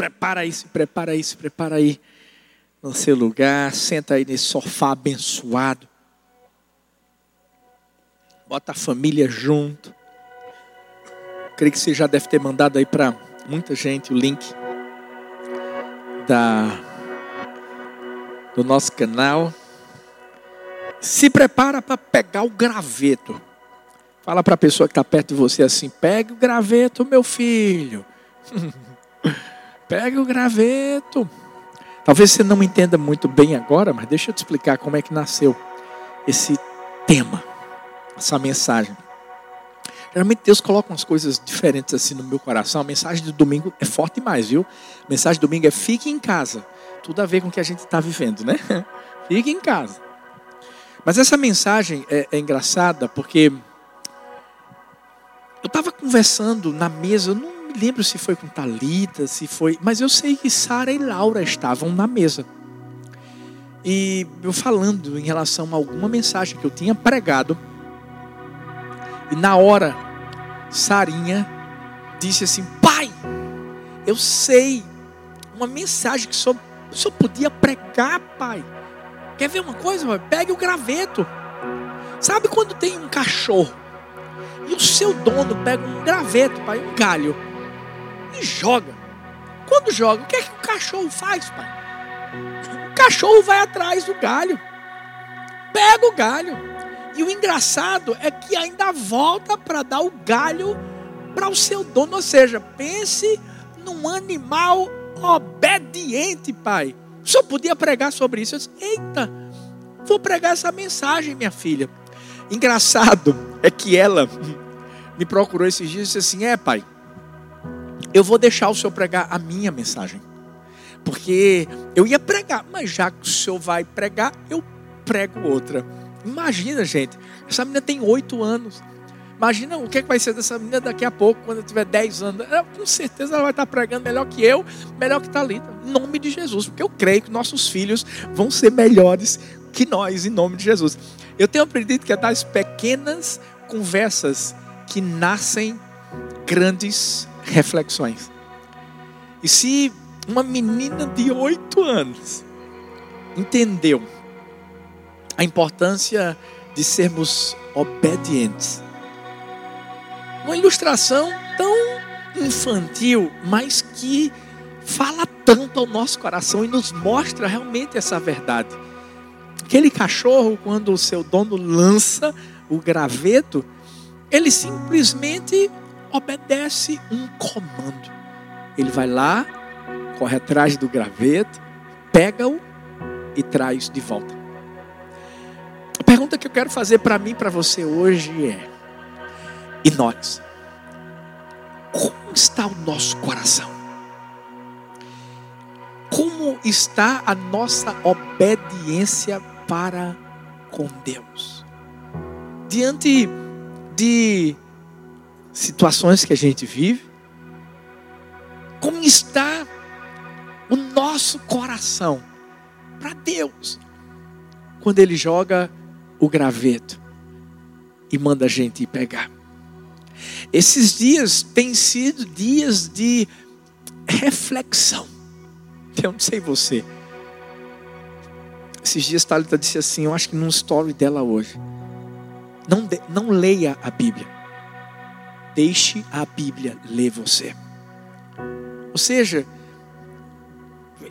prepara aí, se prepara aí, se prepara aí no seu lugar, senta aí nesse sofá abençoado. Bota a família junto. Creio que você já deve ter mandado aí para muita gente o link da do nosso canal. Se prepara para pegar o graveto. Fala para a pessoa que está perto de você assim: pegue o graveto, meu filho. pegue o graveto. Talvez você não entenda muito bem agora, mas deixa eu te explicar como é que nasceu esse tema, essa mensagem. Geralmente Deus coloca umas coisas diferentes assim no meu coração. A mensagem do domingo é forte demais, viu? A mensagem do domingo é fique em casa. Tudo a ver com o que a gente está vivendo, né? Fique em casa. Mas essa mensagem é, é engraçada porque eu estava conversando na mesa, eu não me lembro se foi com Talita, se foi, mas eu sei que Sara e Laura estavam na mesa. E eu falando em relação a alguma mensagem que eu tinha pregado. E na hora, Sarinha disse assim: Pai, eu sei uma mensagem que só, só podia pregar, pai. Quer ver uma coisa? Pai? Pegue o graveto. Sabe quando tem um cachorro e o seu dono pega um graveto, pai, um galho, e joga. Quando joga, o que é que o cachorro faz, pai? O cachorro vai atrás do galho, pega o galho. E o engraçado é que ainda volta para dar o galho para o seu dono. Ou seja, pense num animal obediente, pai. Senhor podia pregar sobre isso? Eu disse, eita, vou pregar essa mensagem, minha filha. Engraçado é que ela me procurou esses dias e disse assim: É, pai, eu vou deixar o senhor pregar a minha mensagem. Porque eu ia pregar, mas já que o senhor vai pregar, eu prego outra. Imagina, gente, essa menina tem oito anos. Imagina o que, é que vai ser dessa menina daqui a pouco, quando tiver dez anos. Ela, com certeza ela vai estar pregando melhor que eu, melhor que Talita, em nome de Jesus. Porque eu creio que nossos filhos vão ser melhores que nós, em nome de Jesus. Eu tenho aprendido que é das pequenas conversas que nascem grandes reflexões. E se uma menina de oito anos entendeu a importância de sermos obedientes, uma ilustração tão infantil, mas que fala tanto ao nosso coração e nos mostra realmente essa verdade. Aquele cachorro, quando o seu dono lança o graveto, ele simplesmente obedece um comando. Ele vai lá, corre atrás do graveto, pega-o e traz de volta. A pergunta que eu quero fazer para mim, para você hoje é: e nós? Como está o nosso coração? Como está a nossa obediência para com Deus. Diante de situações que a gente vive, como está o nosso coração para Deus quando Ele joga o graveto e manda a gente ir pegar. Esses dias têm sido dias de reflexão. Eu não sei você. Esses dias Thalita disse assim, eu acho que num story dela hoje. Não, de, não leia a Bíblia. Deixe a Bíblia ler você. Ou seja,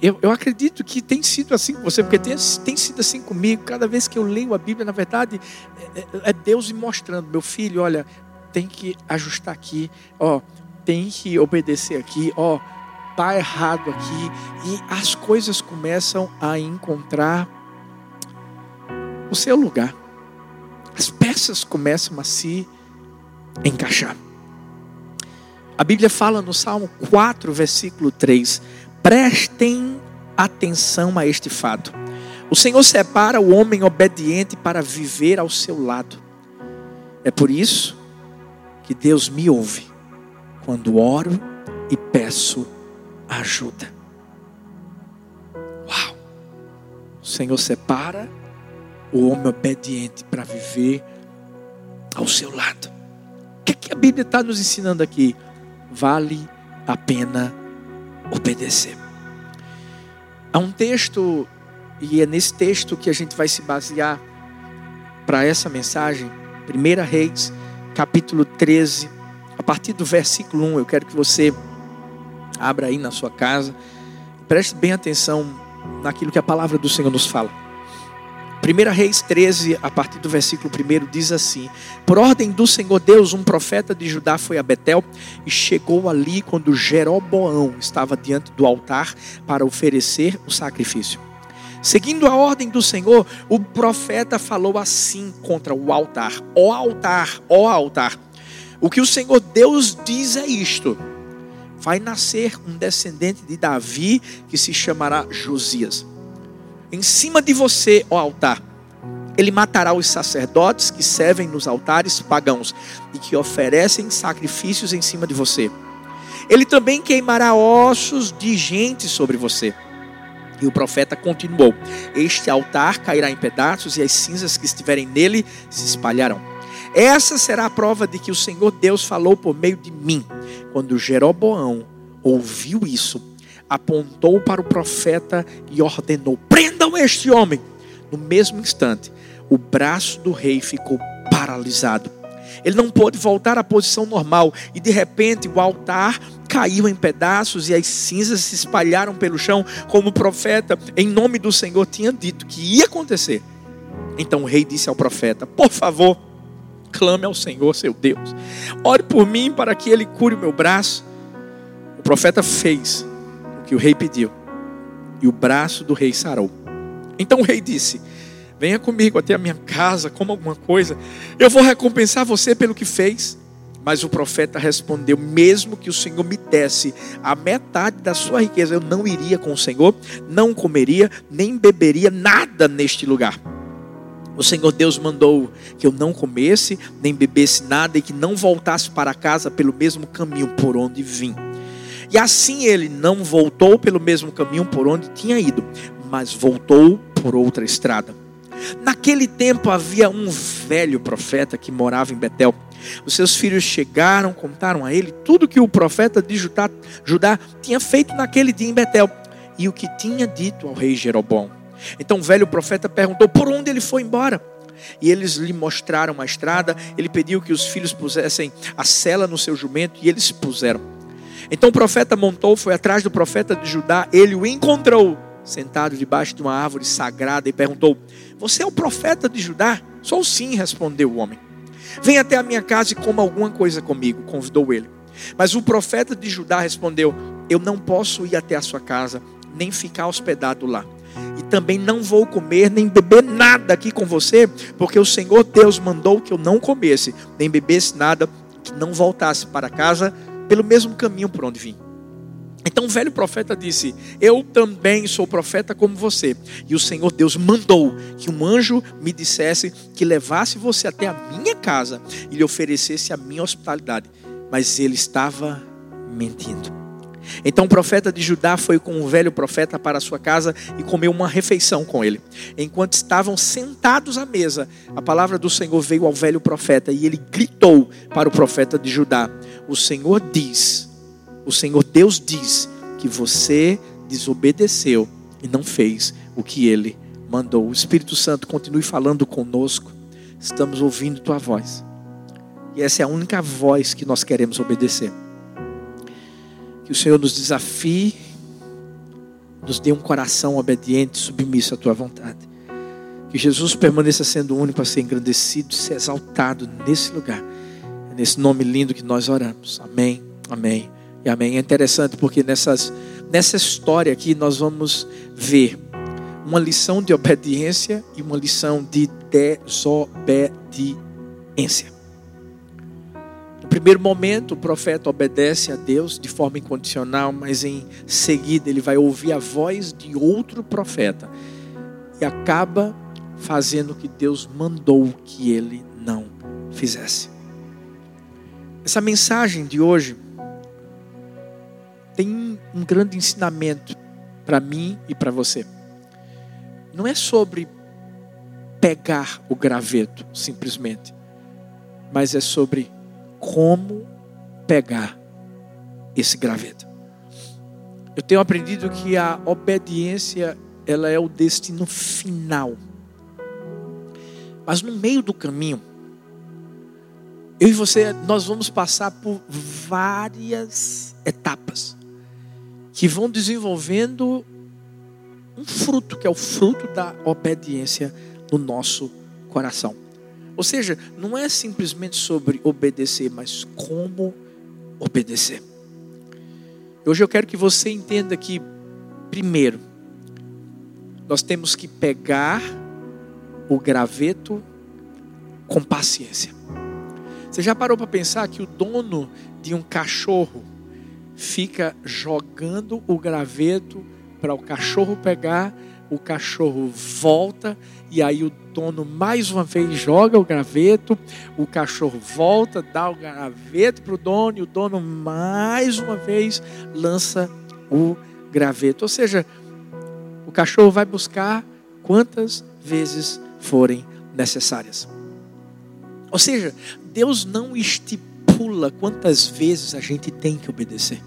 eu, eu acredito que tem sido assim com você, porque tem, tem sido assim comigo. Cada vez que eu leio a Bíblia, na verdade, é, é, é Deus me mostrando, meu filho, olha, tem que ajustar aqui, ó, tem que obedecer aqui, ó, tá errado aqui. E as coisas começam a encontrar o seu lugar. As peças começam a se encaixar. A Bíblia fala no Salmo 4, versículo 3: Prestem atenção a este fato. O Senhor separa o homem obediente para viver ao seu lado. É por isso que Deus me ouve quando oro e peço ajuda. Uau! O Senhor separa o homem obediente para viver ao seu lado. O que, é que a Bíblia está nos ensinando aqui? Vale a pena obedecer. Há um texto, e é nesse texto que a gente vai se basear para essa mensagem, 1 Reis, capítulo 13, a partir do versículo 1. Eu quero que você abra aí na sua casa, preste bem atenção naquilo que a palavra do Senhor nos fala. 1 Reis 13, a partir do versículo 1, diz assim: Por ordem do Senhor Deus, um profeta de Judá foi a Betel e chegou ali quando Jeroboão estava diante do altar para oferecer o sacrifício. Seguindo a ordem do Senhor, o profeta falou assim contra o altar: Ó altar, ó altar. O que o Senhor Deus diz é isto: Vai nascer um descendente de Davi que se chamará Josias em cima de você, ó altar. Ele matará os sacerdotes que servem nos altares pagãos e que oferecem sacrifícios em cima de você. Ele também queimará ossos de gente sobre você. E o profeta continuou: Este altar cairá em pedaços e as cinzas que estiverem nele se espalharão. Essa será a prova de que o Senhor Deus falou por meio de mim. Quando Jeroboão ouviu isso, apontou para o profeta e ordenou: prendam este homem. No mesmo instante, o braço do rei ficou paralisado. Ele não pôde voltar à posição normal e de repente o altar caiu em pedaços e as cinzas se espalharam pelo chão, como o profeta, em nome do Senhor, tinha dito que ia acontecer. Então o rei disse ao profeta: Por favor, clame ao Senhor, seu Deus, ore por mim para que ele cure o meu braço. O profeta fez que o rei pediu. E o braço do rei sarou. Então o rei disse: Venha comigo até a minha casa, coma alguma coisa. Eu vou recompensar você pelo que fez. Mas o profeta respondeu: Mesmo que o Senhor me desse a metade da sua riqueza, eu não iria com o Senhor, não comeria, nem beberia nada neste lugar. O Senhor Deus mandou que eu não comesse, nem bebesse nada e que não voltasse para casa pelo mesmo caminho por onde vim. E assim ele não voltou pelo mesmo caminho por onde tinha ido, mas voltou por outra estrada. Naquele tempo havia um velho profeta que morava em Betel. Os seus filhos chegaram, contaram a ele tudo que o profeta de Judá, Judá tinha feito naquele dia em Betel e o que tinha dito ao rei Jeroboão. Então o velho profeta perguntou por onde ele foi embora. E eles lhe mostraram a estrada. Ele pediu que os filhos pusessem a cela no seu jumento e eles se puseram. Então o profeta montou, foi atrás do profeta de Judá, ele o encontrou sentado debaixo de uma árvore sagrada e perguntou: Você é o profeta de Judá? Sou sim, respondeu o homem. Vem até a minha casa e coma alguma coisa comigo, convidou ele. Mas o profeta de Judá respondeu: Eu não posso ir até a sua casa, nem ficar hospedado lá. E também não vou comer nem beber nada aqui com você, porque o Senhor Deus mandou que eu não comesse nem bebesse nada, que não voltasse para casa pelo mesmo caminho por onde vim. Então o velho profeta disse: Eu também sou profeta como você. E o Senhor Deus mandou que um anjo me dissesse que levasse você até a minha casa e lhe oferecesse a minha hospitalidade. Mas ele estava mentindo. Então o profeta de Judá foi com o velho profeta para sua casa e comeu uma refeição com ele. Enquanto estavam sentados à mesa, a palavra do Senhor veio ao velho profeta e ele gritou para o profeta de Judá: O Senhor diz, o Senhor Deus diz que você desobedeceu e não fez o que ele mandou. O Espírito Santo continue falando conosco. Estamos ouvindo tua voz. E essa é a única voz que nós queremos obedecer. Que o Senhor nos desafie, nos dê um coração obediente, submisso à tua vontade. Que Jesus permaneça sendo único a ser engrandecido, ser exaltado nesse lugar. É nesse nome lindo que nós oramos. Amém, amém e amém. É interessante porque nessas, nessa história aqui nós vamos ver uma lição de obediência e uma lição de desobediência primeiro momento, o profeta obedece a Deus de forma incondicional, mas em seguida ele vai ouvir a voz de outro profeta e acaba fazendo o que Deus mandou que ele não fizesse. Essa mensagem de hoje tem um grande ensinamento para mim e para você. Não é sobre pegar o graveto, simplesmente, mas é sobre como pegar esse graveto. Eu tenho aprendido que a obediência ela é o destino final. Mas no meio do caminho, eu e você, nós vamos passar por várias etapas que vão desenvolvendo um fruto, que é o fruto da obediência no nosso coração. Ou seja, não é simplesmente sobre obedecer, mas como obedecer. Hoje eu quero que você entenda que, primeiro, nós temos que pegar o graveto com paciência. Você já parou para pensar que o dono de um cachorro fica jogando o graveto para o cachorro pegar, o cachorro volta e aí o dono mais uma vez joga o graveto, o cachorro volta, dá o graveto para o dono e o dono mais uma vez lança o graveto. Ou seja, o cachorro vai buscar quantas vezes forem necessárias. Ou seja, Deus não estipula quantas vezes a gente tem que obedecer.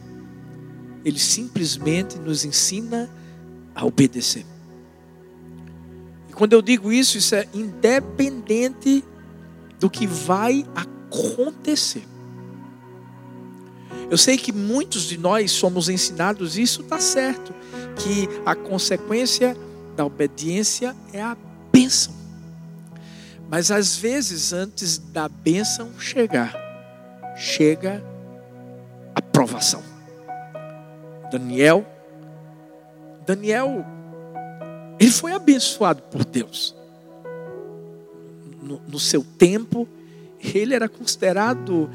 Ele simplesmente nos ensina a obedecer. Quando eu digo isso, isso é independente do que vai acontecer. Eu sei que muitos de nós somos ensinados, isso está certo, que a consequência da obediência é a bênção. Mas às vezes, antes da bênção chegar, chega a provação. Daniel. Daniel, ele foi abençoado por Deus. No, no seu tempo, ele era considerado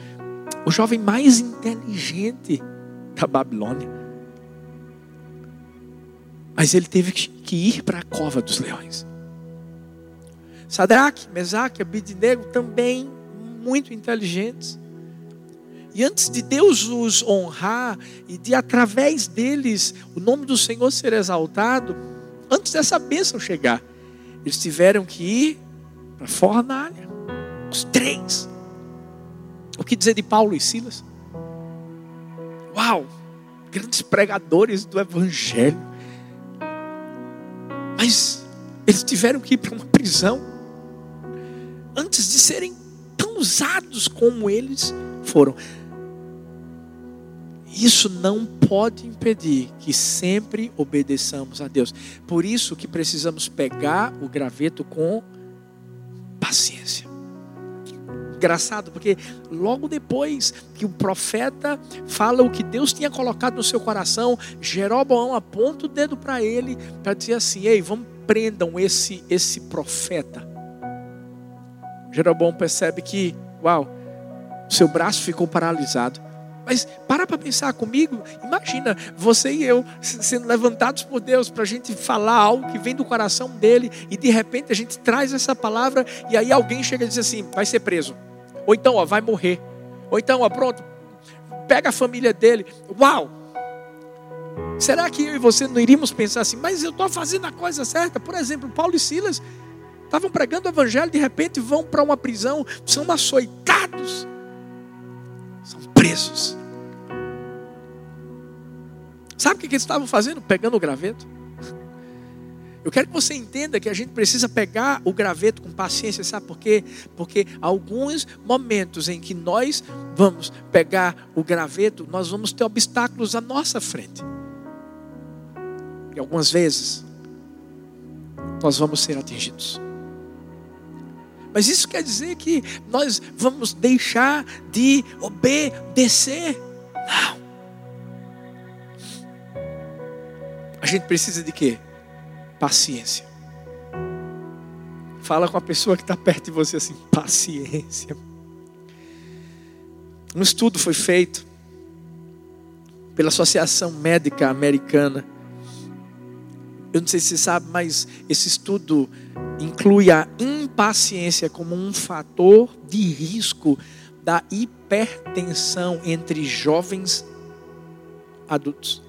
o jovem mais inteligente da Babilônia. Mas ele teve que ir para a cova dos leões. Sadraque, Mesaque, Abidnego também muito inteligentes. E antes de Deus os honrar e de através deles o nome do Senhor ser exaltado, antes dessa bênção chegar, eles tiveram que ir para fornalha. Os três. O que dizer de Paulo e Silas? Uau! Grandes pregadores do Evangelho. Mas eles tiveram que ir para uma prisão antes de serem tão usados como eles foram. Isso não pode impedir que sempre obedeçamos a Deus. Por isso que precisamos pegar o graveto com paciência. Engraçado, porque logo depois que o profeta fala o que Deus tinha colocado no seu coração, Jeroboão aponta o dedo para ele para dizer assim: "Ei, vamos prendam esse esse profeta". Jeroboão percebe que, uau, seu braço ficou paralisado. Mas para para pensar comigo. Imagina você e eu sendo levantados por Deus para a gente falar algo que vem do coração dele e de repente a gente traz essa palavra e aí alguém chega e diz assim: vai ser preso. Ou então, ó, vai morrer. Ou então, ó, pronto, pega a família dele. Uau! Será que eu e você não iríamos pensar assim, mas eu estou fazendo a coisa certa? Por exemplo, Paulo e Silas estavam pregando o evangelho, de repente vão para uma prisão, são açoitados presos. Sabe o que eles estavam fazendo? Pegando o graveto. Eu quero que você entenda que a gente precisa pegar o graveto com paciência, sabe por quê? Porque alguns momentos em que nós vamos pegar o graveto, nós vamos ter obstáculos à nossa frente. E algumas vezes nós vamos ser atingidos. Mas isso quer dizer que nós vamos deixar de obedecer? Não. A gente precisa de quê? Paciência. Fala com a pessoa que está perto de você assim, paciência. Um estudo foi feito pela Associação Médica Americana. Eu não sei se você sabe, mas esse estudo inclui a impaciência como um fator de risco da hipertensão entre jovens adultos.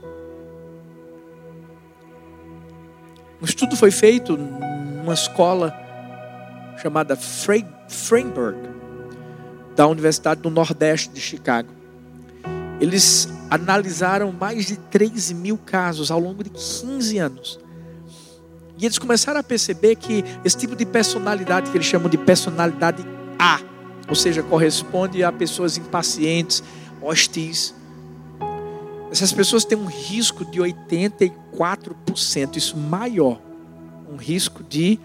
Um estudo foi feito numa escola chamada Freiburg, da Universidade do Nordeste de Chicago. Eles analisaram mais de 3 mil casos ao longo de 15 anos. E eles começaram a perceber que esse tipo de personalidade, que eles chamam de personalidade A, ou seja, corresponde a pessoas impacientes, hostis. Essas pessoas têm um risco de 84%, isso maior, um risco de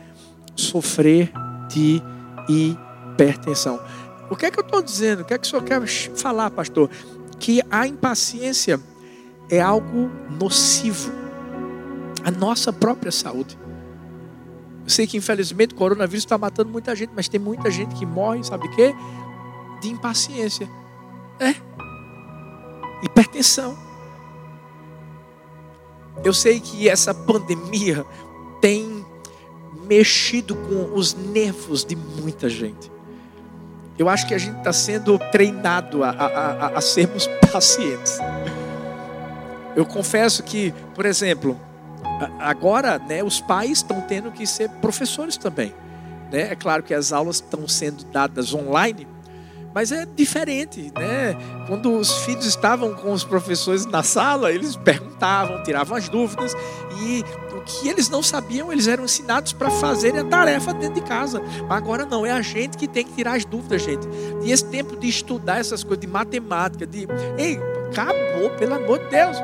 sofrer de hipertensão. O que é que eu estou dizendo? O que é que o senhor quer falar, pastor? Que a impaciência é algo nocivo à nossa própria saúde. Eu sei que infelizmente o coronavírus está matando muita gente, mas tem muita gente que morre, sabe o quê? De impaciência. É. Hipertensão. Eu sei que essa pandemia tem mexido com os nervos de muita gente. Eu acho que a gente está sendo treinado a, a, a, a sermos pacientes. Eu confesso que, por exemplo, agora né, os pais estão tendo que ser professores também. Né? É claro que as aulas estão sendo dadas online, mas é diferente, né? Quando os filhos estavam com os professores na sala, eles perguntavam, tiravam as dúvidas e o que eles não sabiam, eles eram ensinados para fazerem a tarefa dentro de casa. Mas agora não, é a gente que tem que tirar as dúvidas, gente. E esse tempo de estudar essas coisas de matemática, de, ei, acabou, pelo amor de Deus.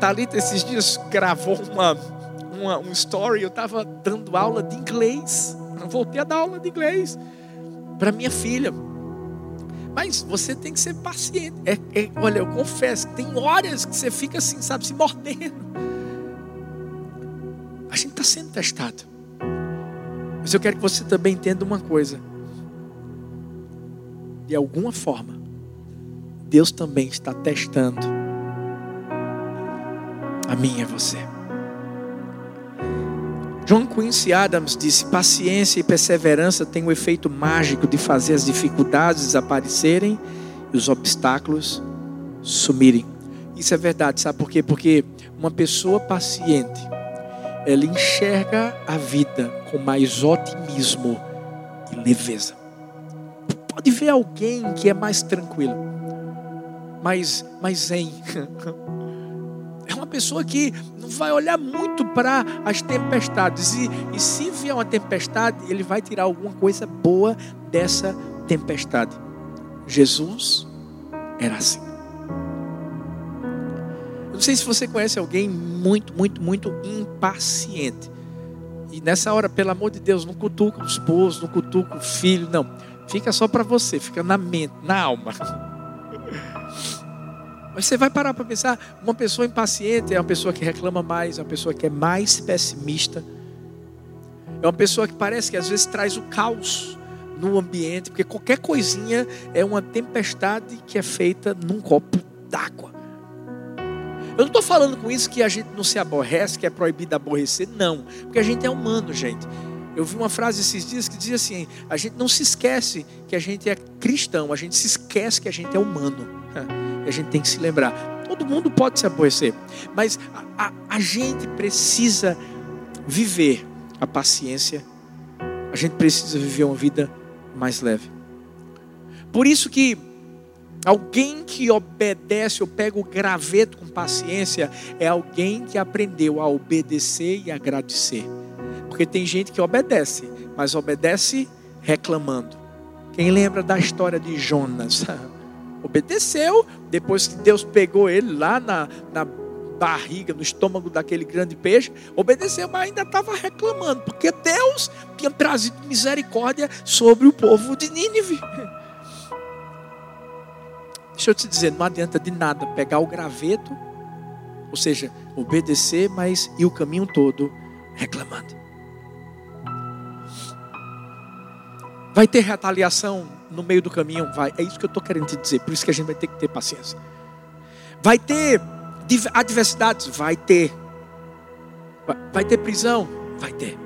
Talita esses dias gravou uma, uma um story, eu estava dando aula de inglês. Eu voltei a dar aula de inglês para minha filha. Mas você tem que ser paciente. É, é, olha, eu confesso, tem horas que você fica assim, sabe, se mordendo. A gente está sendo testado. Mas eu quero que você também entenda uma coisa. De alguma forma, Deus também está testando a mim a você. John Quincy Adams disse: paciência e perseverança têm o efeito mágico de fazer as dificuldades desaparecerem e os obstáculos sumirem. Isso é verdade, sabe por quê? Porque uma pessoa paciente, ela enxerga a vida com mais otimismo e leveza. Pode ver alguém que é mais tranquilo, mais, mais zen. Uma pessoa que não vai olhar muito para as tempestades. E, e se vier uma tempestade, ele vai tirar alguma coisa boa dessa tempestade. Jesus era assim. Eu não sei se você conhece alguém muito, muito, muito impaciente. E nessa hora, pelo amor de Deus, não cutuca o esposo, não cutuca o filho, não. Fica só para você, fica na mente, na alma. Mas você vai parar para pensar, uma pessoa impaciente é uma pessoa que reclama mais, é uma pessoa que é mais pessimista. É uma pessoa que parece que às vezes traz o caos no ambiente, porque qualquer coisinha é uma tempestade que é feita num copo d'água. Eu não estou falando com isso que a gente não se aborrece, que é proibido aborrecer, não, porque a gente é humano, gente. Eu vi uma frase esses dias que dizia assim: a gente não se esquece que a gente é cristão, a gente se esquece que a gente é humano a gente tem que se lembrar. Todo mundo pode se aborrecer, mas a, a, a gente precisa viver a paciência, a gente precisa viver uma vida mais leve. Por isso que alguém que obedece ou pega o graveto com paciência é alguém que aprendeu a obedecer e agradecer. Porque tem gente que obedece, mas obedece reclamando. Quem lembra da história de Jonas? Obedeceu, depois que Deus pegou ele lá na, na barriga, no estômago daquele grande peixe, obedeceu, mas ainda estava reclamando, porque Deus tinha trazido misericórdia sobre o povo de Nínive. Deixa eu te dizer, não adianta de nada pegar o graveto, ou seja, obedecer, mas e o caminho todo reclamando. Vai ter retaliação no meio do caminho? Vai. É isso que eu estou querendo te dizer. Por isso que a gente vai ter que ter paciência. Vai ter adversidades? Vai ter. Vai ter prisão? Vai ter.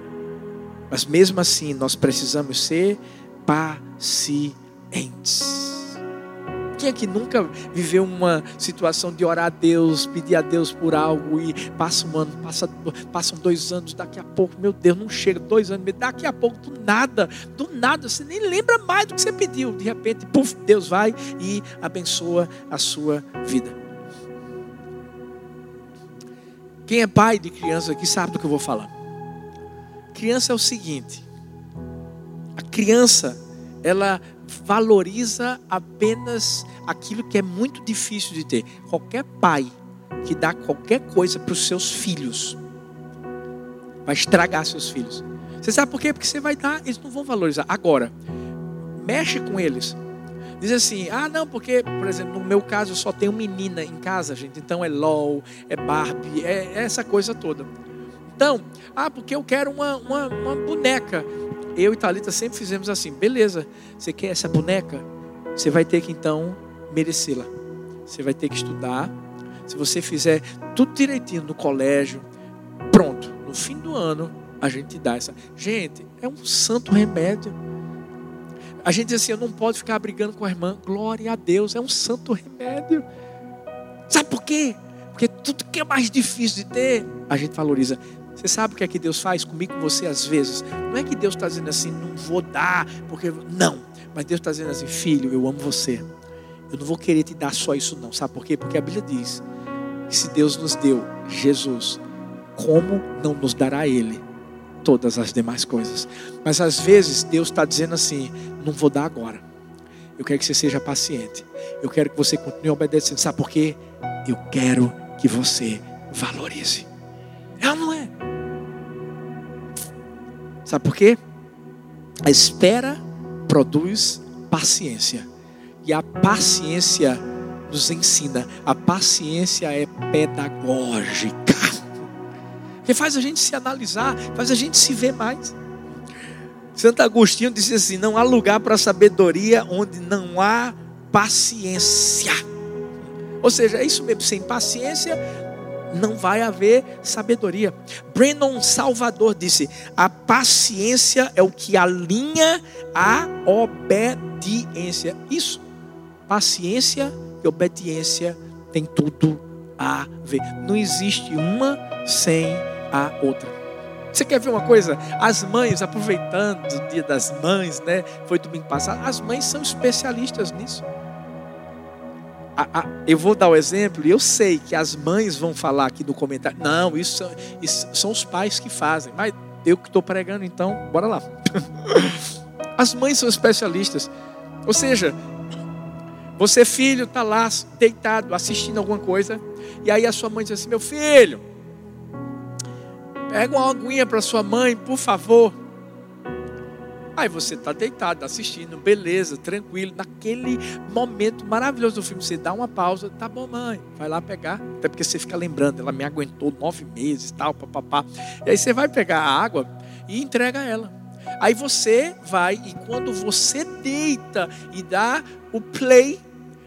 Mas mesmo assim, nós precisamos ser pacientes. Quem é que nunca viveu uma situação de orar a Deus, pedir a Deus por algo e passa um ano, passa, passam dois anos, daqui a pouco, meu Deus, não chega, dois anos, daqui a pouco, do nada, do nada, você nem lembra mais do que você pediu. De repente, puf, Deus vai e abençoa a sua vida. Quem é pai de criança aqui sabe do que eu vou falar. Criança é o seguinte: a criança, ela valoriza apenas aquilo que é muito difícil de ter. Qualquer pai que dá qualquer coisa para os seus filhos vai estragar seus filhos. Você sabe por quê? Porque você vai dar, eles não vão valorizar. Agora, mexe com eles. Diz assim, ah não, porque, por exemplo, no meu caso eu só tenho menina em casa, gente. Então é LOL, é Barbie, é essa coisa toda. Então, ah, porque eu quero uma, uma, uma boneca. Eu e Thalita sempre fizemos assim, beleza, você quer essa boneca? Você vai ter que então merecê-la. Você vai ter que estudar. Se você fizer tudo direitinho no colégio, pronto, no fim do ano a gente dá essa. Gente, é um santo remédio. A gente diz assim, eu não posso ficar brigando com a irmã. Glória a Deus, é um santo remédio. Sabe por quê? Porque tudo que é mais difícil de ter, a gente valoriza. Você sabe o que é que Deus faz comigo, com você às vezes? Não é que Deus está dizendo assim, não vou dar, porque. Não. Mas Deus está dizendo assim, filho, eu amo você. Eu não vou querer te dar só isso, não. Sabe por quê? Porque a Bíblia diz que se Deus nos deu Jesus, como não nos dará Ele todas as demais coisas? Mas às vezes Deus está dizendo assim: não vou dar agora. Eu quero que você seja paciente. Eu quero que você continue obedecendo. Sabe por quê? Eu quero que você valorize. Ou não é? Sabe por quê? A espera produz paciência. E a paciência nos ensina. A paciência é pedagógica. Que faz a gente se analisar, faz a gente se ver mais. Santo Agostinho disse assim: não há lugar para sabedoria onde não há paciência. Ou seja, é isso mesmo, sem paciência não vai haver sabedoria. Brennan Salvador disse: a paciência é o que alinha a obediência. Isso, paciência e obediência tem tudo a ver. Não existe uma sem a outra. Você quer ver uma coisa? As mães, aproveitando o dia das mães, né? Foi domingo passado. As mães são especialistas nisso eu vou dar o exemplo, e eu sei que as mães vão falar aqui no comentário, não, isso isso são os pais que fazem, mas eu que estou pregando, então, bora lá. As mães são especialistas, ou seja, você filho está lá deitado assistindo alguma coisa, e aí a sua mãe diz assim: meu filho, pega uma aguinha para sua mãe, por favor. Aí você está deitado, assistindo, beleza, tranquilo. Naquele momento maravilhoso do filme, você dá uma pausa, tá bom, mãe, vai lá pegar. Até porque você fica lembrando, ela me aguentou nove meses, tal, papapá. E aí você vai pegar a água e entrega ela. Aí você vai, e quando você deita e dá o play,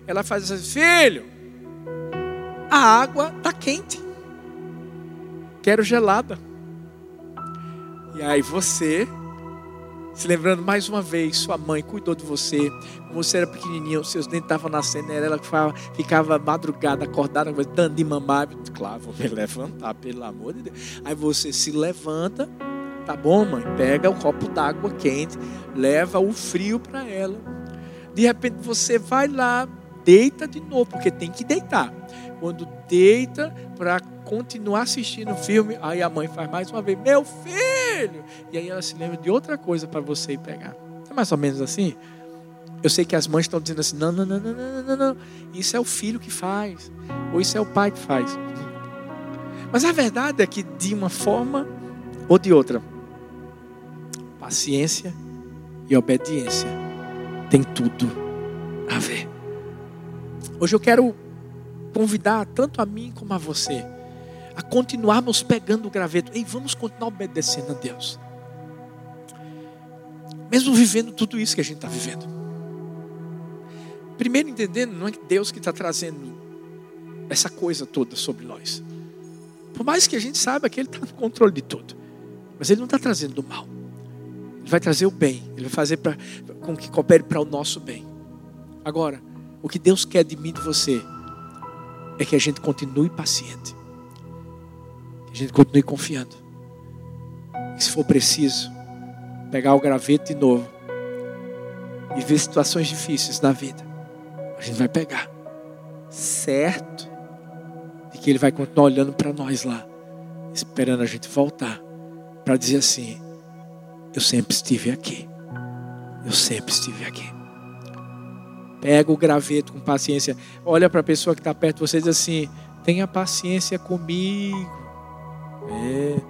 ela faz assim: filho, a água está quente, quero gelada. E aí você se lembrando mais uma vez, sua mãe cuidou de você. Quando você era pequenininho, seus dentes estavam nascendo, era ela que ficava madrugada, acordada, dando de mamar. Claro, vou me levantar, pelo amor de Deus. Aí você se levanta, tá bom, mãe? Pega o copo d'água quente, leva o frio para ela. De repente você vai lá, deita de novo, porque tem que deitar. Quando deita para continuar assistindo o filme, aí a mãe faz mais uma vez, meu filho! E aí ela se lembra de outra coisa para você ir pegar. É mais ou menos assim? Eu sei que as mães estão dizendo assim, não, não, não, não, não, não, não. Isso é o filho que faz. Ou isso é o pai que faz. Mas a verdade é que de uma forma ou de outra, paciência e obediência tem tudo a ver. Hoje eu quero convidar tanto a mim como a você a continuarmos pegando o graveto. Ei, vamos continuar obedecendo a Deus. Mesmo vivendo tudo isso que a gente está vivendo. Primeiro entendendo, não é Deus que está trazendo essa coisa toda sobre nós. Por mais que a gente saiba que Ele está no controle de tudo. Mas Ele não está trazendo o mal. Ele vai trazer o bem. Ele vai fazer pra, com que coopere para o nosso bem. Agora, O que Deus quer de mim e de você é que a gente continue paciente. Que a gente continue confiando. E se for preciso, pegar o graveto de novo e ver situações difíceis na vida, a gente vai pegar. Certo de que Ele vai continuar olhando para nós lá, esperando a gente voltar, para dizer assim: Eu sempre estive aqui. Eu sempre estive aqui. Pega o graveto com paciência. Olha para a pessoa que está perto de você e diz assim: tenha paciência comigo. É.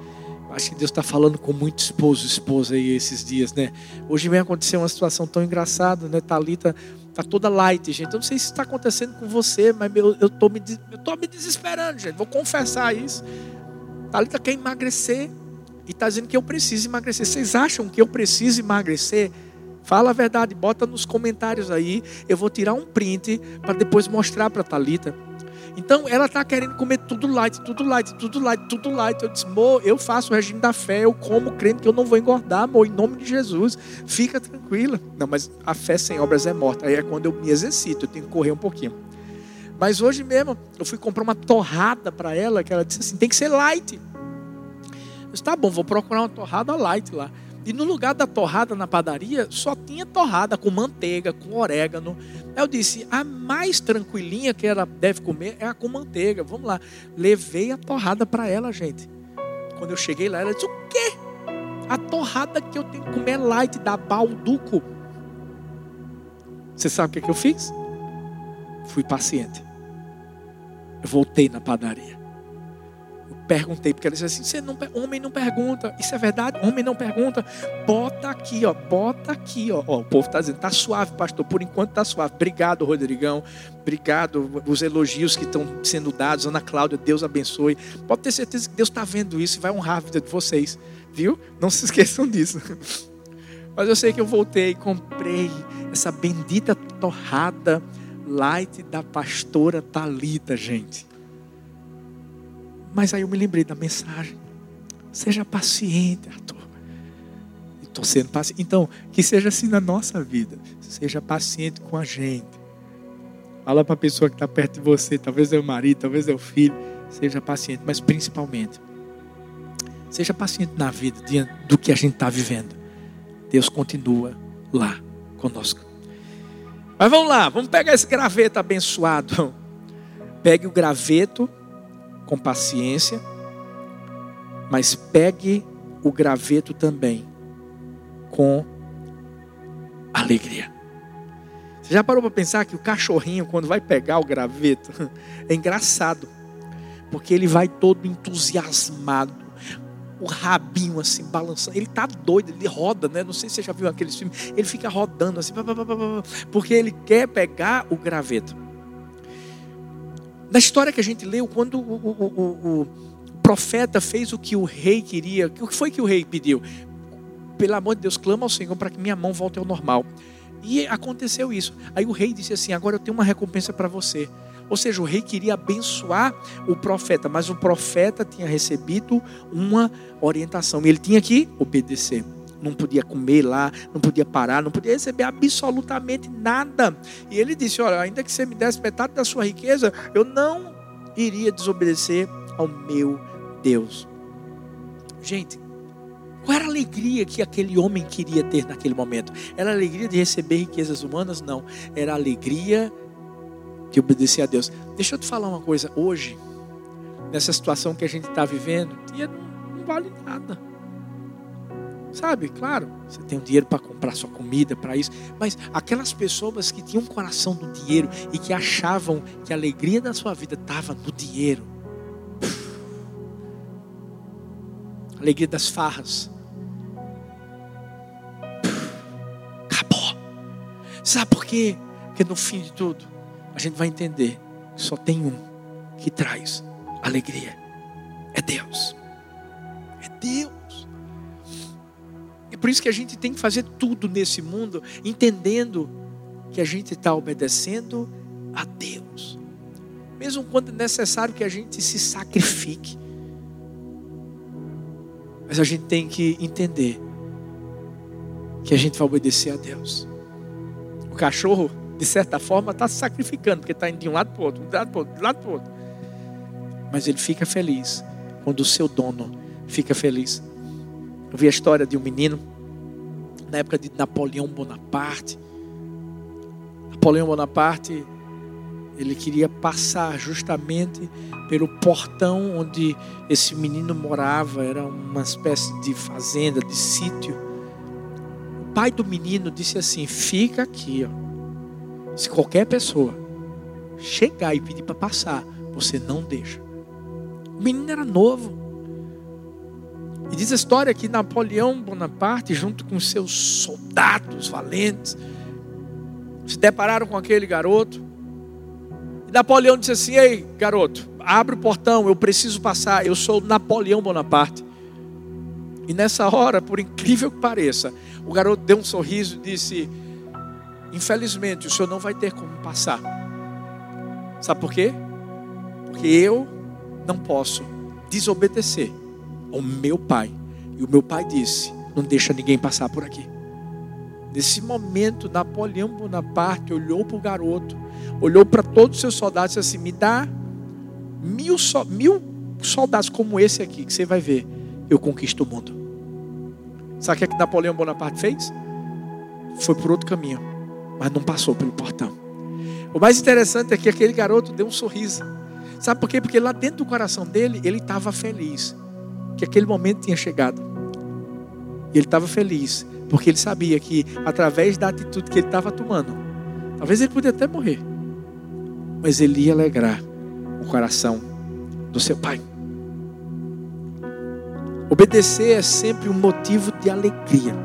Acho que Deus está falando com muito esposo e esposa aí esses dias, né? Hoje vem acontecer uma situação tão engraçada, né? Talita tá toda light, gente. Eu não sei se está acontecendo com você, mas eu, eu, tô me, eu tô me desesperando, gente. Vou confessar isso. Talita quer emagrecer e está dizendo que eu preciso emagrecer. Vocês acham que eu preciso emagrecer? Fala a verdade, bota nos comentários aí. Eu vou tirar um print para depois mostrar para Talita. Então ela está querendo comer tudo light, tudo light, tudo light, tudo light. Eu disse, amor, eu faço o regime da fé, eu como crendo que eu não vou engordar, amor, em nome de Jesus. Fica tranquila. Não, mas a fé sem obras é morta. Aí é quando eu me exercito, eu tenho que correr um pouquinho. Mas hoje mesmo, eu fui comprar uma torrada para ela, que ela disse assim: tem que ser light. Disse, tá bom, vou procurar uma torrada light lá. E no lugar da torrada na padaria, só tinha torrada com manteiga, com orégano. Aí eu disse: a mais tranquilinha que ela deve comer é a com manteiga. Vamos lá. Levei a torrada para ela, gente. Quando eu cheguei lá, ela disse: o quê? A torrada que eu tenho que comer é light da Balduco. Você sabe o que, é que eu fiz? Fui paciente. Eu voltei na padaria perguntei, porque ela disse assim: você não, homem não pergunta. Isso é verdade? Homem não pergunta. Bota aqui, ó, bota aqui, ó. ó o povo está dizendo, tá suave, pastor. Por enquanto tá suave. Obrigado, Rodrigão. Obrigado os elogios que estão sendo dados. Ana Cláudia, Deus abençoe. Pode ter certeza que Deus está vendo isso e vai honrar a vida de vocês. Viu? Não se esqueçam disso. Mas eu sei que eu voltei e comprei essa bendita torrada light da pastora Talita, gente. Mas aí eu me lembrei da mensagem. Seja paciente, Arthur. Estou sendo paciente. Então, que seja assim na nossa vida. Seja paciente com a gente. Fala para a pessoa que está perto de você. Talvez é o marido, talvez é o filho. Seja paciente, mas principalmente, seja paciente na vida diante do que a gente está vivendo. Deus continua lá conosco. Mas vamos lá, vamos pegar esse graveto abençoado. Pegue o graveto com paciência, mas pegue o graveto também com alegria. Você já parou para pensar que o cachorrinho, quando vai pegar o graveto, é engraçado, porque ele vai todo entusiasmado, o rabinho assim balançando. Ele tá doido, ele roda, né? Não sei se você já viu aqueles filmes. Ele fica rodando assim, porque ele quer pegar o graveto. Na história que a gente leu, quando o, o, o, o profeta fez o que o rei queria, o que foi que o rei pediu? Pelo amor de Deus, clama ao Senhor para que minha mão volte ao normal. E aconteceu isso. Aí o rei disse assim: Agora eu tenho uma recompensa para você. Ou seja, o rei queria abençoar o profeta, mas o profeta tinha recebido uma orientação e ele tinha que obedecer não podia comer lá, não podia parar, não podia receber absolutamente nada. E ele disse: Olha, ainda que você me desse metade da sua riqueza, eu não iria desobedecer ao meu Deus. Gente, qual era a alegria que aquele homem queria ter naquele momento? Era a alegria de receber riquezas humanas? Não. Era a alegria de obedecer a Deus. Deixa eu te falar uma coisa. Hoje, nessa situação que a gente está vivendo, não vale nada. Sabe, claro, você tem o dinheiro para comprar sua comida, para isso, mas aquelas pessoas que tinham um coração do dinheiro e que achavam que a alegria da sua vida estava no dinheiro. A alegria das farras. Acabou. Sabe por quê? Porque no fim de tudo, a gente vai entender que só tem um que traz alegria. É Deus. É Deus. E por isso que a gente tem que fazer tudo nesse mundo, entendendo que a gente está obedecendo a Deus. Mesmo quando é necessário que a gente se sacrifique. Mas a gente tem que entender que a gente vai obedecer a Deus. O cachorro, de certa forma, está se sacrificando, porque está indo de um lado para o outro, de um lado para o outro, de um lado para o outro. Mas ele fica feliz quando o seu dono fica feliz. Eu vi a história de um menino, na época de Napoleão Bonaparte. Napoleão Bonaparte, ele queria passar justamente pelo portão onde esse menino morava, era uma espécie de fazenda, de sítio. O pai do menino disse assim: Fica aqui, ó. Se qualquer pessoa chegar e pedir para passar, você não deixa. O menino era novo. E diz a história que Napoleão Bonaparte, junto com seus soldados valentes, se depararam com aquele garoto. E Napoleão disse assim: Ei, garoto, abre o portão, eu preciso passar. Eu sou Napoleão Bonaparte. E nessa hora, por incrível que pareça, o garoto deu um sorriso e disse: Infelizmente, o senhor não vai ter como passar. Sabe por quê? Porque eu não posso desobedecer ao meu pai. E o meu pai disse: Não deixa ninguém passar por aqui. Nesse momento, Napoleão Bonaparte olhou para o garoto, olhou para todos os seus soldados e disse assim: Me dá mil, so, mil soldados como esse aqui, que você vai ver, eu conquisto o mundo. Sabe o que, é que Napoleão Bonaparte fez? Foi por outro caminho, mas não passou pelo portão. O mais interessante é que aquele garoto deu um sorriso. Sabe por quê? Porque lá dentro do coração dele, ele estava feliz que aquele momento tinha chegado. E ele estava feliz, porque ele sabia que através da atitude que ele estava tomando, talvez ele pudesse até morrer, mas ele ia alegrar o coração do seu pai. Obedecer é sempre um motivo de alegria.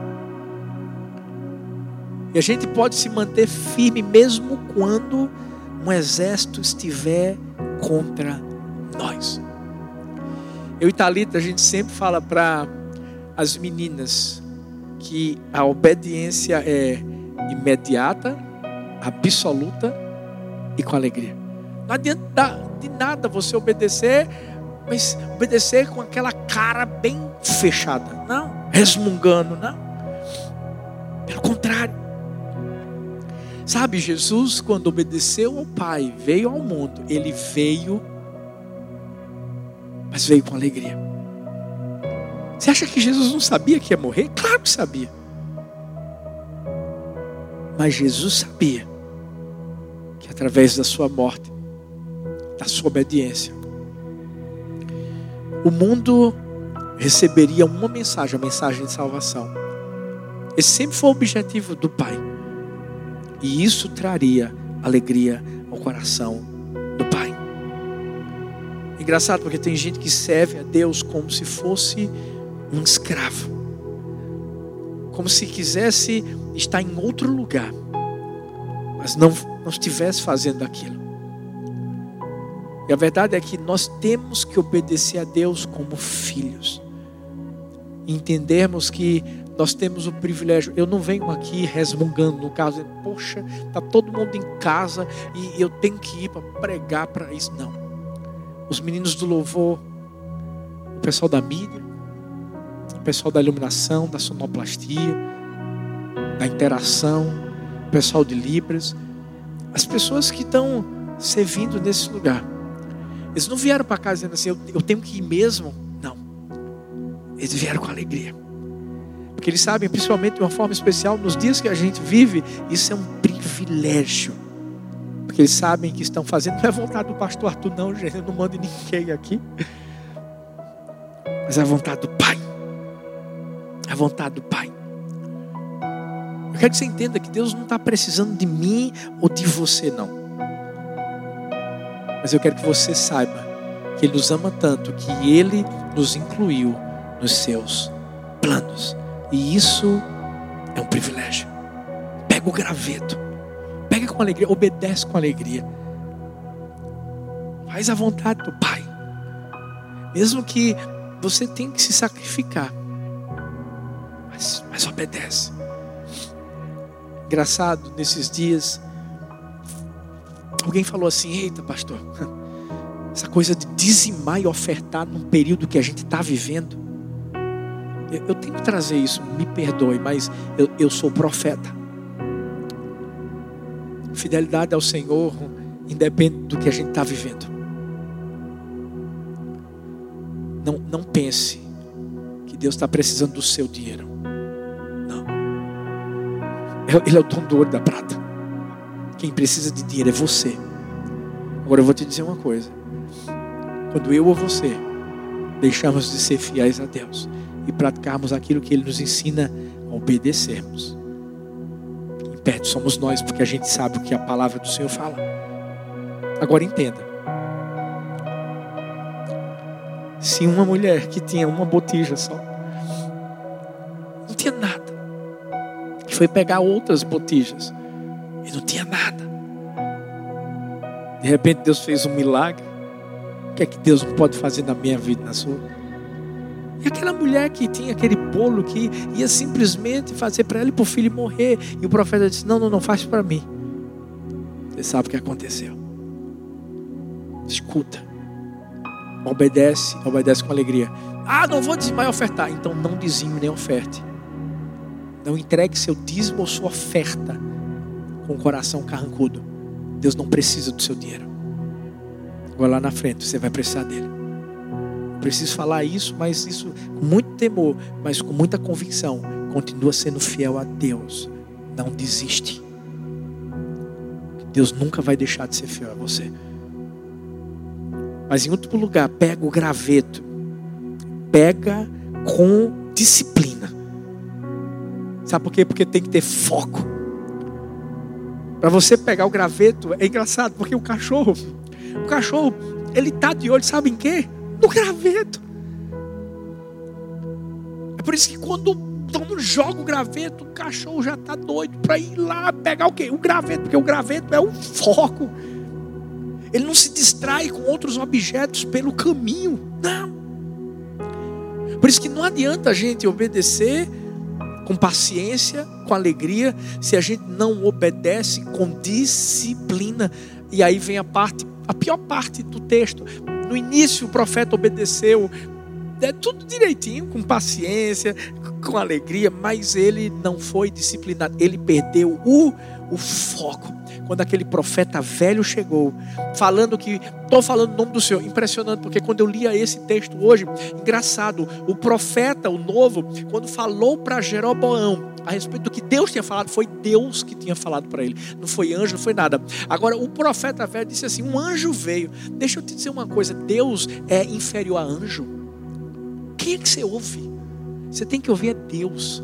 E a gente pode se manter firme mesmo quando um exército estiver contra nós. Eu e a gente sempre fala para as meninas que a obediência é imediata, absoluta e com alegria. Não adianta de nada você obedecer, mas obedecer com aquela cara bem fechada, não, resmungando, não. Pelo contrário. Sabe, Jesus, quando obedeceu ao Pai, veio ao mundo, ele veio mas veio com alegria. Você acha que Jesus não sabia que ia morrer? Claro que sabia. Mas Jesus sabia que através da sua morte, da sua obediência, o mundo receberia uma mensagem, a mensagem de salvação. Esse sempre foi o objetivo do Pai. E isso traria alegria ao coração do Pai. Engraçado porque tem gente que serve a Deus como se fosse um escravo. Como se quisesse estar em outro lugar. Mas não, não estivesse fazendo aquilo. E a verdade é que nós temos que obedecer a Deus como filhos. Entendermos que nós temos o privilégio. Eu não venho aqui resmungando no caso, poxa, está todo mundo em casa e eu tenho que ir para pregar para isso. Não os meninos do louvor, o pessoal da mídia, o pessoal da iluminação, da sonoplastia, da interação, o pessoal de Libras, as pessoas que estão servindo nesse lugar. Eles não vieram para casa dizendo assim, eu, eu tenho que ir mesmo. Não. Eles vieram com alegria. Porque eles sabem, principalmente de uma forma especial, nos dias que a gente vive, isso é um privilégio porque eles sabem que estão fazendo. Não é vontade do pastor Arthur, não, gente. Eu não mando ninguém aqui. Mas é a vontade do Pai. É a vontade do Pai. Eu quero que você entenda que Deus não está precisando de mim ou de você, não. Mas eu quero que você saiba que Ele nos ama tanto que Ele nos incluiu nos seus planos. E isso é um privilégio. Pega o graveto Pega com alegria, obedece com alegria. Faz a vontade do Pai. Mesmo que você tenha que se sacrificar. Mas, mas obedece. Engraçado, nesses dias, alguém falou assim: Eita, pastor, essa coisa de dizimar e ofertar num período que a gente está vivendo. Eu, eu, tenho que trazer isso, me perdoe, mas eu, eu sou profeta. Fidelidade ao Senhor independe do que a gente está vivendo. Não, não pense que Deus está precisando do seu dinheiro. Não. É, ele é o dono do ouro da prata. Quem precisa de dinheiro é você. Agora eu vou te dizer uma coisa. Quando eu ou você deixamos de ser fiéis a Deus e praticarmos aquilo que Ele nos ensina a obedecermos, impede somos nós, porque a gente sabe o que a palavra do Senhor fala. Agora entenda. Se uma mulher que tinha uma botija só, não tinha nada, que foi pegar outras botijas e não tinha nada, de repente Deus fez um milagre. O que é que Deus não pode fazer na minha vida, na sua? E aquela mulher que tinha aquele bolo que ia simplesmente fazer para ela e para o filho morrer. E o profeta disse: Não, não, não, faz para mim. Você sabe o que aconteceu. Escuta. Obedece, obedece com alegria. Ah, não vou dizimar e ofertar. Então não dizime nem oferte. Não entregue seu dízimo ou sua oferta com o coração carrancudo. Deus não precisa do seu dinheiro. Agora lá na frente você vai precisar dele. Preciso falar isso, mas isso com muito temor, mas com muita convicção. Continua sendo fiel a Deus. Não desiste. Deus nunca vai deixar de ser fiel a você. Mas em último lugar, pega o graveto. Pega com disciplina. Sabe por quê? Porque tem que ter foco. Para você pegar o graveto, é engraçado, porque o cachorro, o cachorro, ele tá de olho, sabe em quê? No graveto. É por isso que quando quando joga o graveto, o cachorro já está doido para ir lá pegar o quê? O graveto, porque o graveto é o foco. Ele não se distrai com outros objetos pelo caminho. Não. Por isso que não adianta a gente obedecer com paciência, com alegria, se a gente não obedece com disciplina. E aí vem a parte, a pior parte do texto. No início o profeta obedeceu, é tudo direitinho, com paciência, com alegria, mas ele não foi disciplinado, ele perdeu o, o foco quando aquele profeta velho chegou, falando que, estou falando o nome do Senhor, impressionante, porque quando eu lia esse texto hoje, engraçado, o profeta, o novo, quando falou para Jeroboão a respeito do que Deus tinha falado, foi Deus que tinha falado para ele, não foi anjo, não foi nada. Agora, o profeta velho disse assim: um anjo veio. Deixa eu te dizer uma coisa: Deus é inferior a anjo. Quem é que você ouve? Você tem que ouvir é Deus.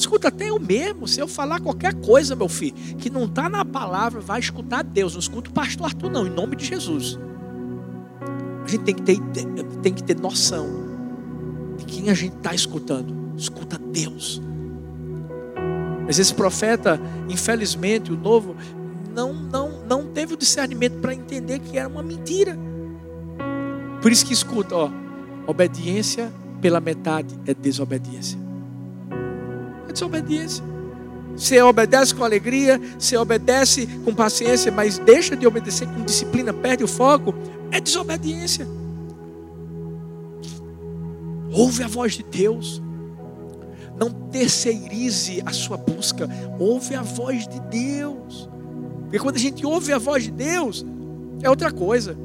Escuta, até eu mesmo, se eu falar qualquer coisa, meu filho, que não está na palavra, vai escutar Deus. Não escuta o pastor Arthur, não, em nome de Jesus. A gente tem que ter, tem que ter noção de quem a gente está escutando. Escuta Deus. Mas esse profeta, infelizmente, o novo, não, não, não teve o discernimento para entender que era uma mentira. Por isso que escuta, ó, obediência pela metade é desobediência. É desobediência. Você obedece com alegria, você obedece com paciência, mas deixa de obedecer com disciplina, perde o foco, é desobediência. Ouve a voz de Deus. Não terceirize a sua busca. Ouve a voz de Deus. Porque quando a gente ouve a voz de Deus, é outra coisa.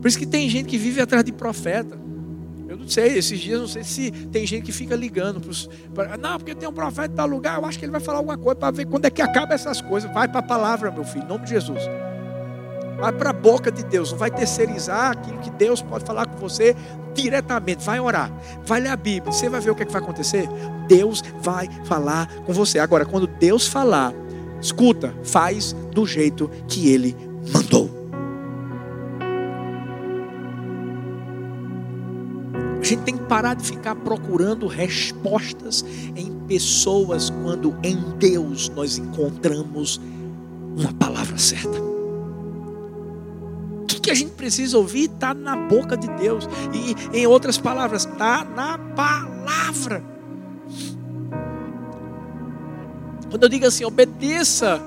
Por isso que tem gente que vive atrás de profeta. Eu não sei, esses dias não sei se tem gente que fica ligando pros, pra, não, porque tem um profeta em tal lugar, eu acho que ele vai falar alguma coisa para ver quando é que acaba essas coisas. Vai para a palavra, meu filho, em nome de Jesus. Vai para a boca de Deus, não vai terceirizar aquilo que Deus pode falar com você diretamente. Vai orar, vai ler a Bíblia, você vai ver o que, é que vai acontecer. Deus vai falar com você. Agora, quando Deus falar, escuta, faz do jeito que Ele mandou. Gente tem que parar de ficar procurando respostas em pessoas quando em Deus nós encontramos uma palavra certa. O que a gente precisa ouvir está na boca de Deus. E, em outras palavras, está na palavra. Quando eu digo assim, obedeça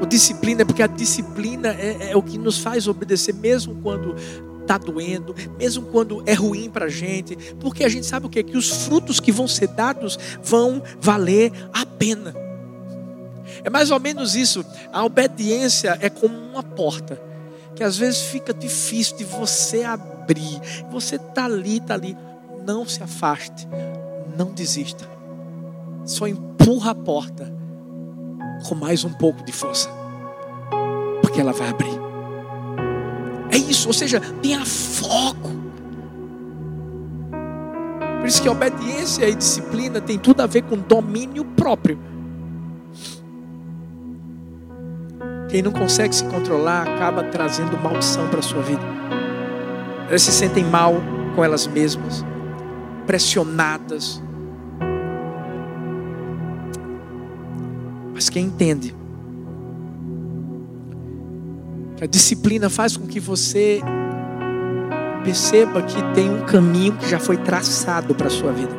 com disciplina, é porque a disciplina é, é o que nos faz obedecer, mesmo quando está doendo, mesmo quando é ruim para a gente, porque a gente sabe o que? Que os frutos que vão ser dados vão valer a pena. É mais ou menos isso. A obediência é como uma porta que às vezes fica difícil de você abrir. Você está ali, está ali. Não se afaste, não desista. Só empurra a porta com mais um pouco de força, porque ela vai abrir. É isso, ou seja, tenha foco. Por isso que obediência e disciplina tem tudo a ver com domínio próprio. Quem não consegue se controlar acaba trazendo maldição para a sua vida. Elas se sentem mal com elas mesmas, pressionadas. Mas quem entende a disciplina faz com que você perceba que tem um caminho que já foi traçado para a sua vida.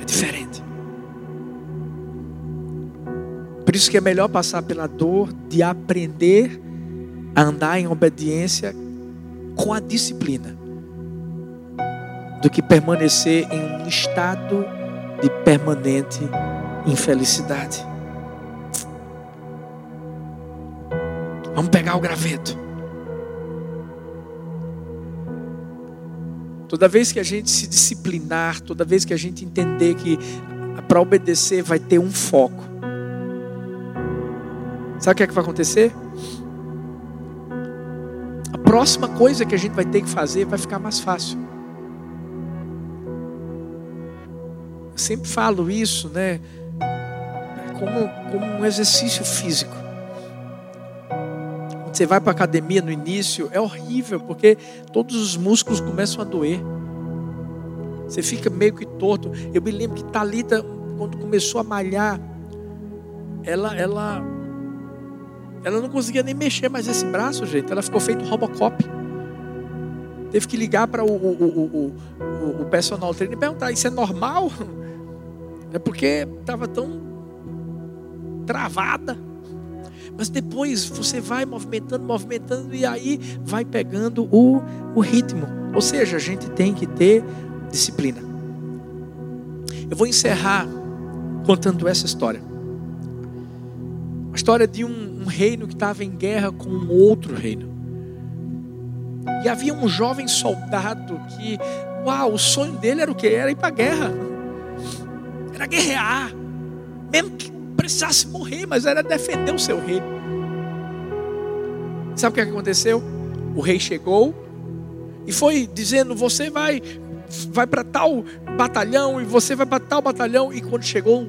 É diferente. Por isso que é melhor passar pela dor de aprender a andar em obediência com a disciplina do que permanecer em um estado de permanente infelicidade. Vamos pegar o graveto. Toda vez que a gente se disciplinar, toda vez que a gente entender que para obedecer vai ter um foco, Sabe o que, é que vai acontecer? A próxima coisa que a gente vai ter que fazer vai ficar mais fácil. Eu sempre falo isso, né? Como, como um exercício físico. Você vai para a academia no início, é horrível, porque todos os músculos começam a doer. Você fica meio que torto. Eu me lembro que Talita, quando começou a malhar, ela, ela ela não conseguia nem mexer mais esse braço, gente. Ela ficou feito Robocop. Teve que ligar para o, o, o, o, personal trainer e perguntar: Isso é normal? É porque estava tão travada. Mas depois você vai movimentando, movimentando e aí vai pegando o, o ritmo. Ou seja, a gente tem que ter disciplina. Eu vou encerrar contando essa história. A história de um um reino que estava em guerra com um outro reino. E havia um jovem soldado que, uau, o sonho dele era o que? Era ir para a guerra. Era guerrear. Mesmo que precisasse morrer, mas era defender o seu reino. Sabe o que aconteceu? O rei chegou e foi dizendo: Você vai, vai para tal batalhão, e você vai para tal batalhão. E quando chegou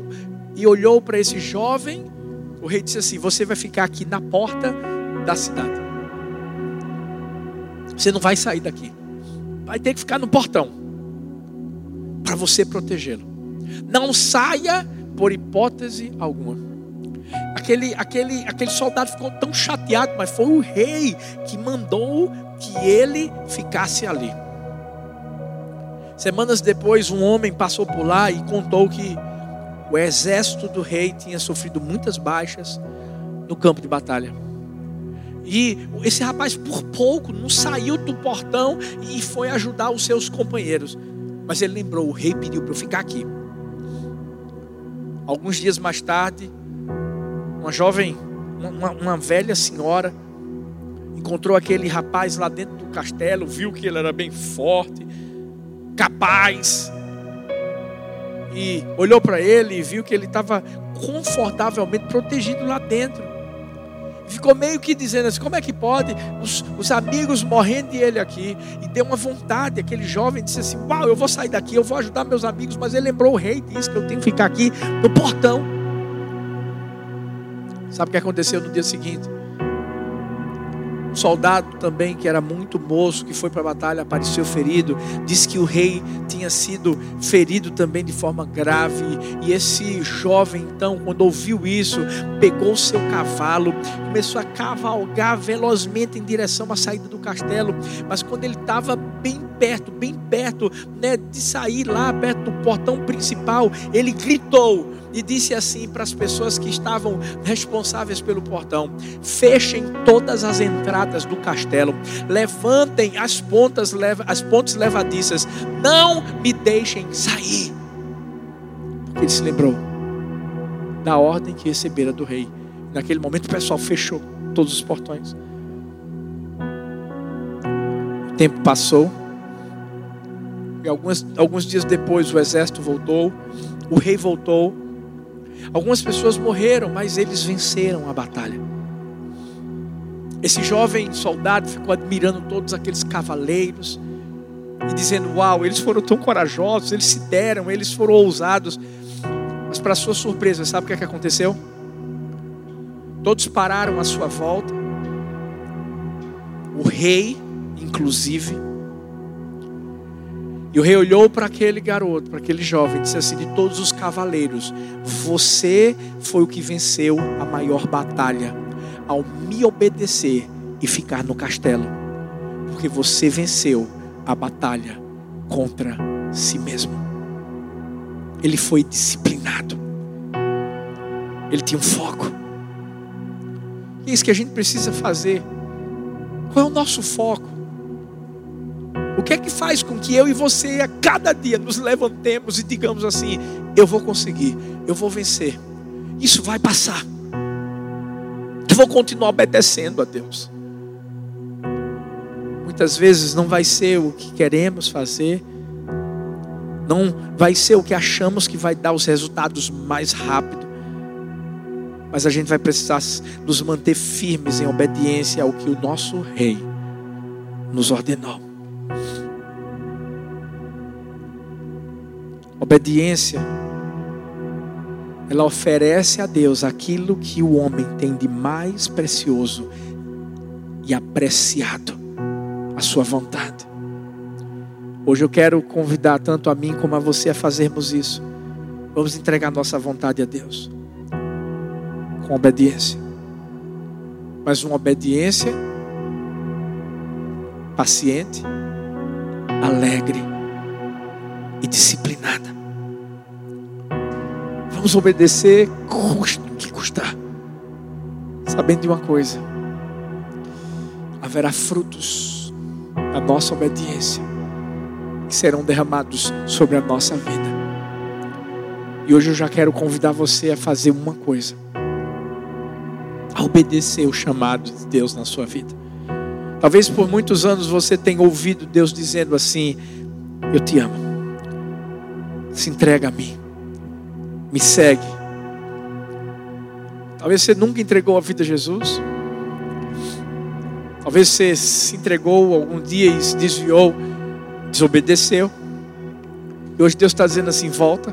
e olhou para esse jovem, o rei disse assim: Você vai ficar aqui na porta da cidade. Você não vai sair daqui. Vai ter que ficar no portão para você protegê-lo. Não saia por hipótese alguma. Aquele, aquele, aquele soldado ficou tão chateado, mas foi o rei que mandou que ele ficasse ali. Semanas depois, um homem passou por lá e contou que o exército do rei tinha sofrido muitas baixas no campo de batalha. E esse rapaz, por pouco, não saiu do portão e foi ajudar os seus companheiros. Mas ele lembrou: o rei pediu para eu ficar aqui. Alguns dias mais tarde, uma jovem, uma, uma velha senhora, encontrou aquele rapaz lá dentro do castelo, viu que ele era bem forte, capaz, e olhou para ele e viu que ele estava confortavelmente protegido lá dentro. Ficou meio que dizendo assim: como é que pode? Os, os amigos morrendo de ele aqui. E deu uma vontade. Aquele jovem disse assim: Uau, eu vou sair daqui, eu vou ajudar meus amigos. Mas ele lembrou o rei, disse que eu tenho que ficar aqui no portão. Sabe o que aconteceu no dia seguinte? Soldado também, que era muito moço, que foi para a batalha, apareceu ferido. Diz que o rei tinha sido ferido também de forma grave. E esse jovem, então, quando ouviu isso, pegou o seu cavalo, começou a cavalgar velozmente em direção à saída do castelo. Mas quando ele estava bem perto, bem perto né, de sair lá, perto do portão principal, ele gritou e disse assim para as pessoas que estavam responsáveis pelo portão: fechem todas as entradas do castelo, levantem as pontas, as pontes levadiças, não me deixem sair. Porque ele se lembrou: da ordem que recebera do rei. Naquele momento o pessoal fechou todos os portões. Tempo passou. E alguns, alguns dias depois o exército voltou, o rei voltou. Algumas pessoas morreram, mas eles venceram a batalha. Esse jovem soldado ficou admirando todos aqueles cavaleiros e dizendo: Uau, eles foram tão corajosos, eles se deram, eles foram ousados. Mas, para sua surpresa, sabe o que, é que aconteceu? Todos pararam à sua volta, o rei, inclusive. E o rei olhou para aquele garoto, para aquele jovem, e disse assim: De todos os cavaleiros, você foi o que venceu a maior batalha ao me obedecer e ficar no castelo, porque você venceu a batalha contra si mesmo. Ele foi disciplinado. Ele tinha um foco. E é isso que a gente precisa fazer. Qual é o nosso foco? O que é que faz com que eu e você a cada dia nos levantemos e digamos assim: eu vou conseguir, eu vou vencer. Isso vai passar. Eu vou continuar obedecendo a Deus. Muitas vezes não vai ser o que queremos fazer, não vai ser o que achamos que vai dar os resultados mais rápido, mas a gente vai precisar nos manter firmes em obediência ao que o nosso Rei nos ordenou. Obediência, ela oferece a Deus aquilo que o homem tem de mais precioso e apreciado a sua vontade. Hoje eu quero convidar tanto a mim como a você a fazermos isso. Vamos entregar nossa vontade a Deus com obediência. Mas uma obediência paciente, alegre e disciplinada. Vamos obedecer, custa o que custar. Sabendo de uma coisa: haverá frutos a nossa obediência, que serão derramados sobre a nossa vida. E hoje eu já quero convidar você a fazer uma coisa: a obedecer o chamado de Deus na sua vida. Talvez por muitos anos você tenha ouvido Deus dizendo assim: Eu te amo, se entrega a mim, me segue. Talvez você nunca entregou a vida a Jesus. Talvez você se entregou algum dia e se desviou, desobedeceu. E hoje Deus está dizendo assim: volta.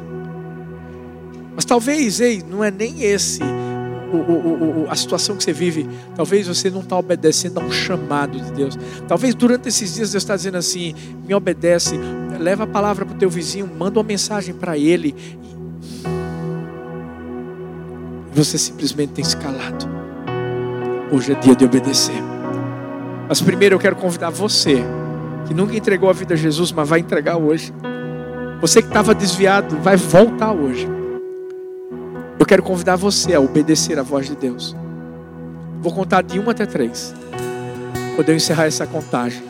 Mas talvez, ei, não é nem esse o, o, a situação que você vive. Talvez você não está obedecendo a um chamado de Deus. Talvez durante esses dias Deus está dizendo assim: me obedece, leva a palavra para o teu vizinho, manda uma mensagem para ele. E você simplesmente tem se calado. Hoje é dia de obedecer. Mas primeiro eu quero convidar você, que nunca entregou a vida a Jesus, mas vai entregar hoje. Você que estava desviado, vai voltar hoje. Quero convidar você a obedecer a voz de Deus. Vou contar de uma até três. Quando eu encerrar essa contagem.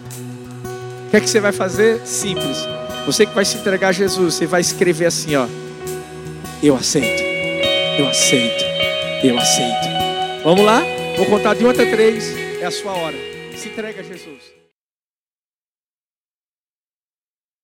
O que é que você vai fazer? Simples. Você que vai se entregar a Jesus, você vai escrever assim, ó. Eu aceito. Eu aceito. Eu aceito. Vamos lá? Vou contar de um até três. É a sua hora. Se entrega a Jesus.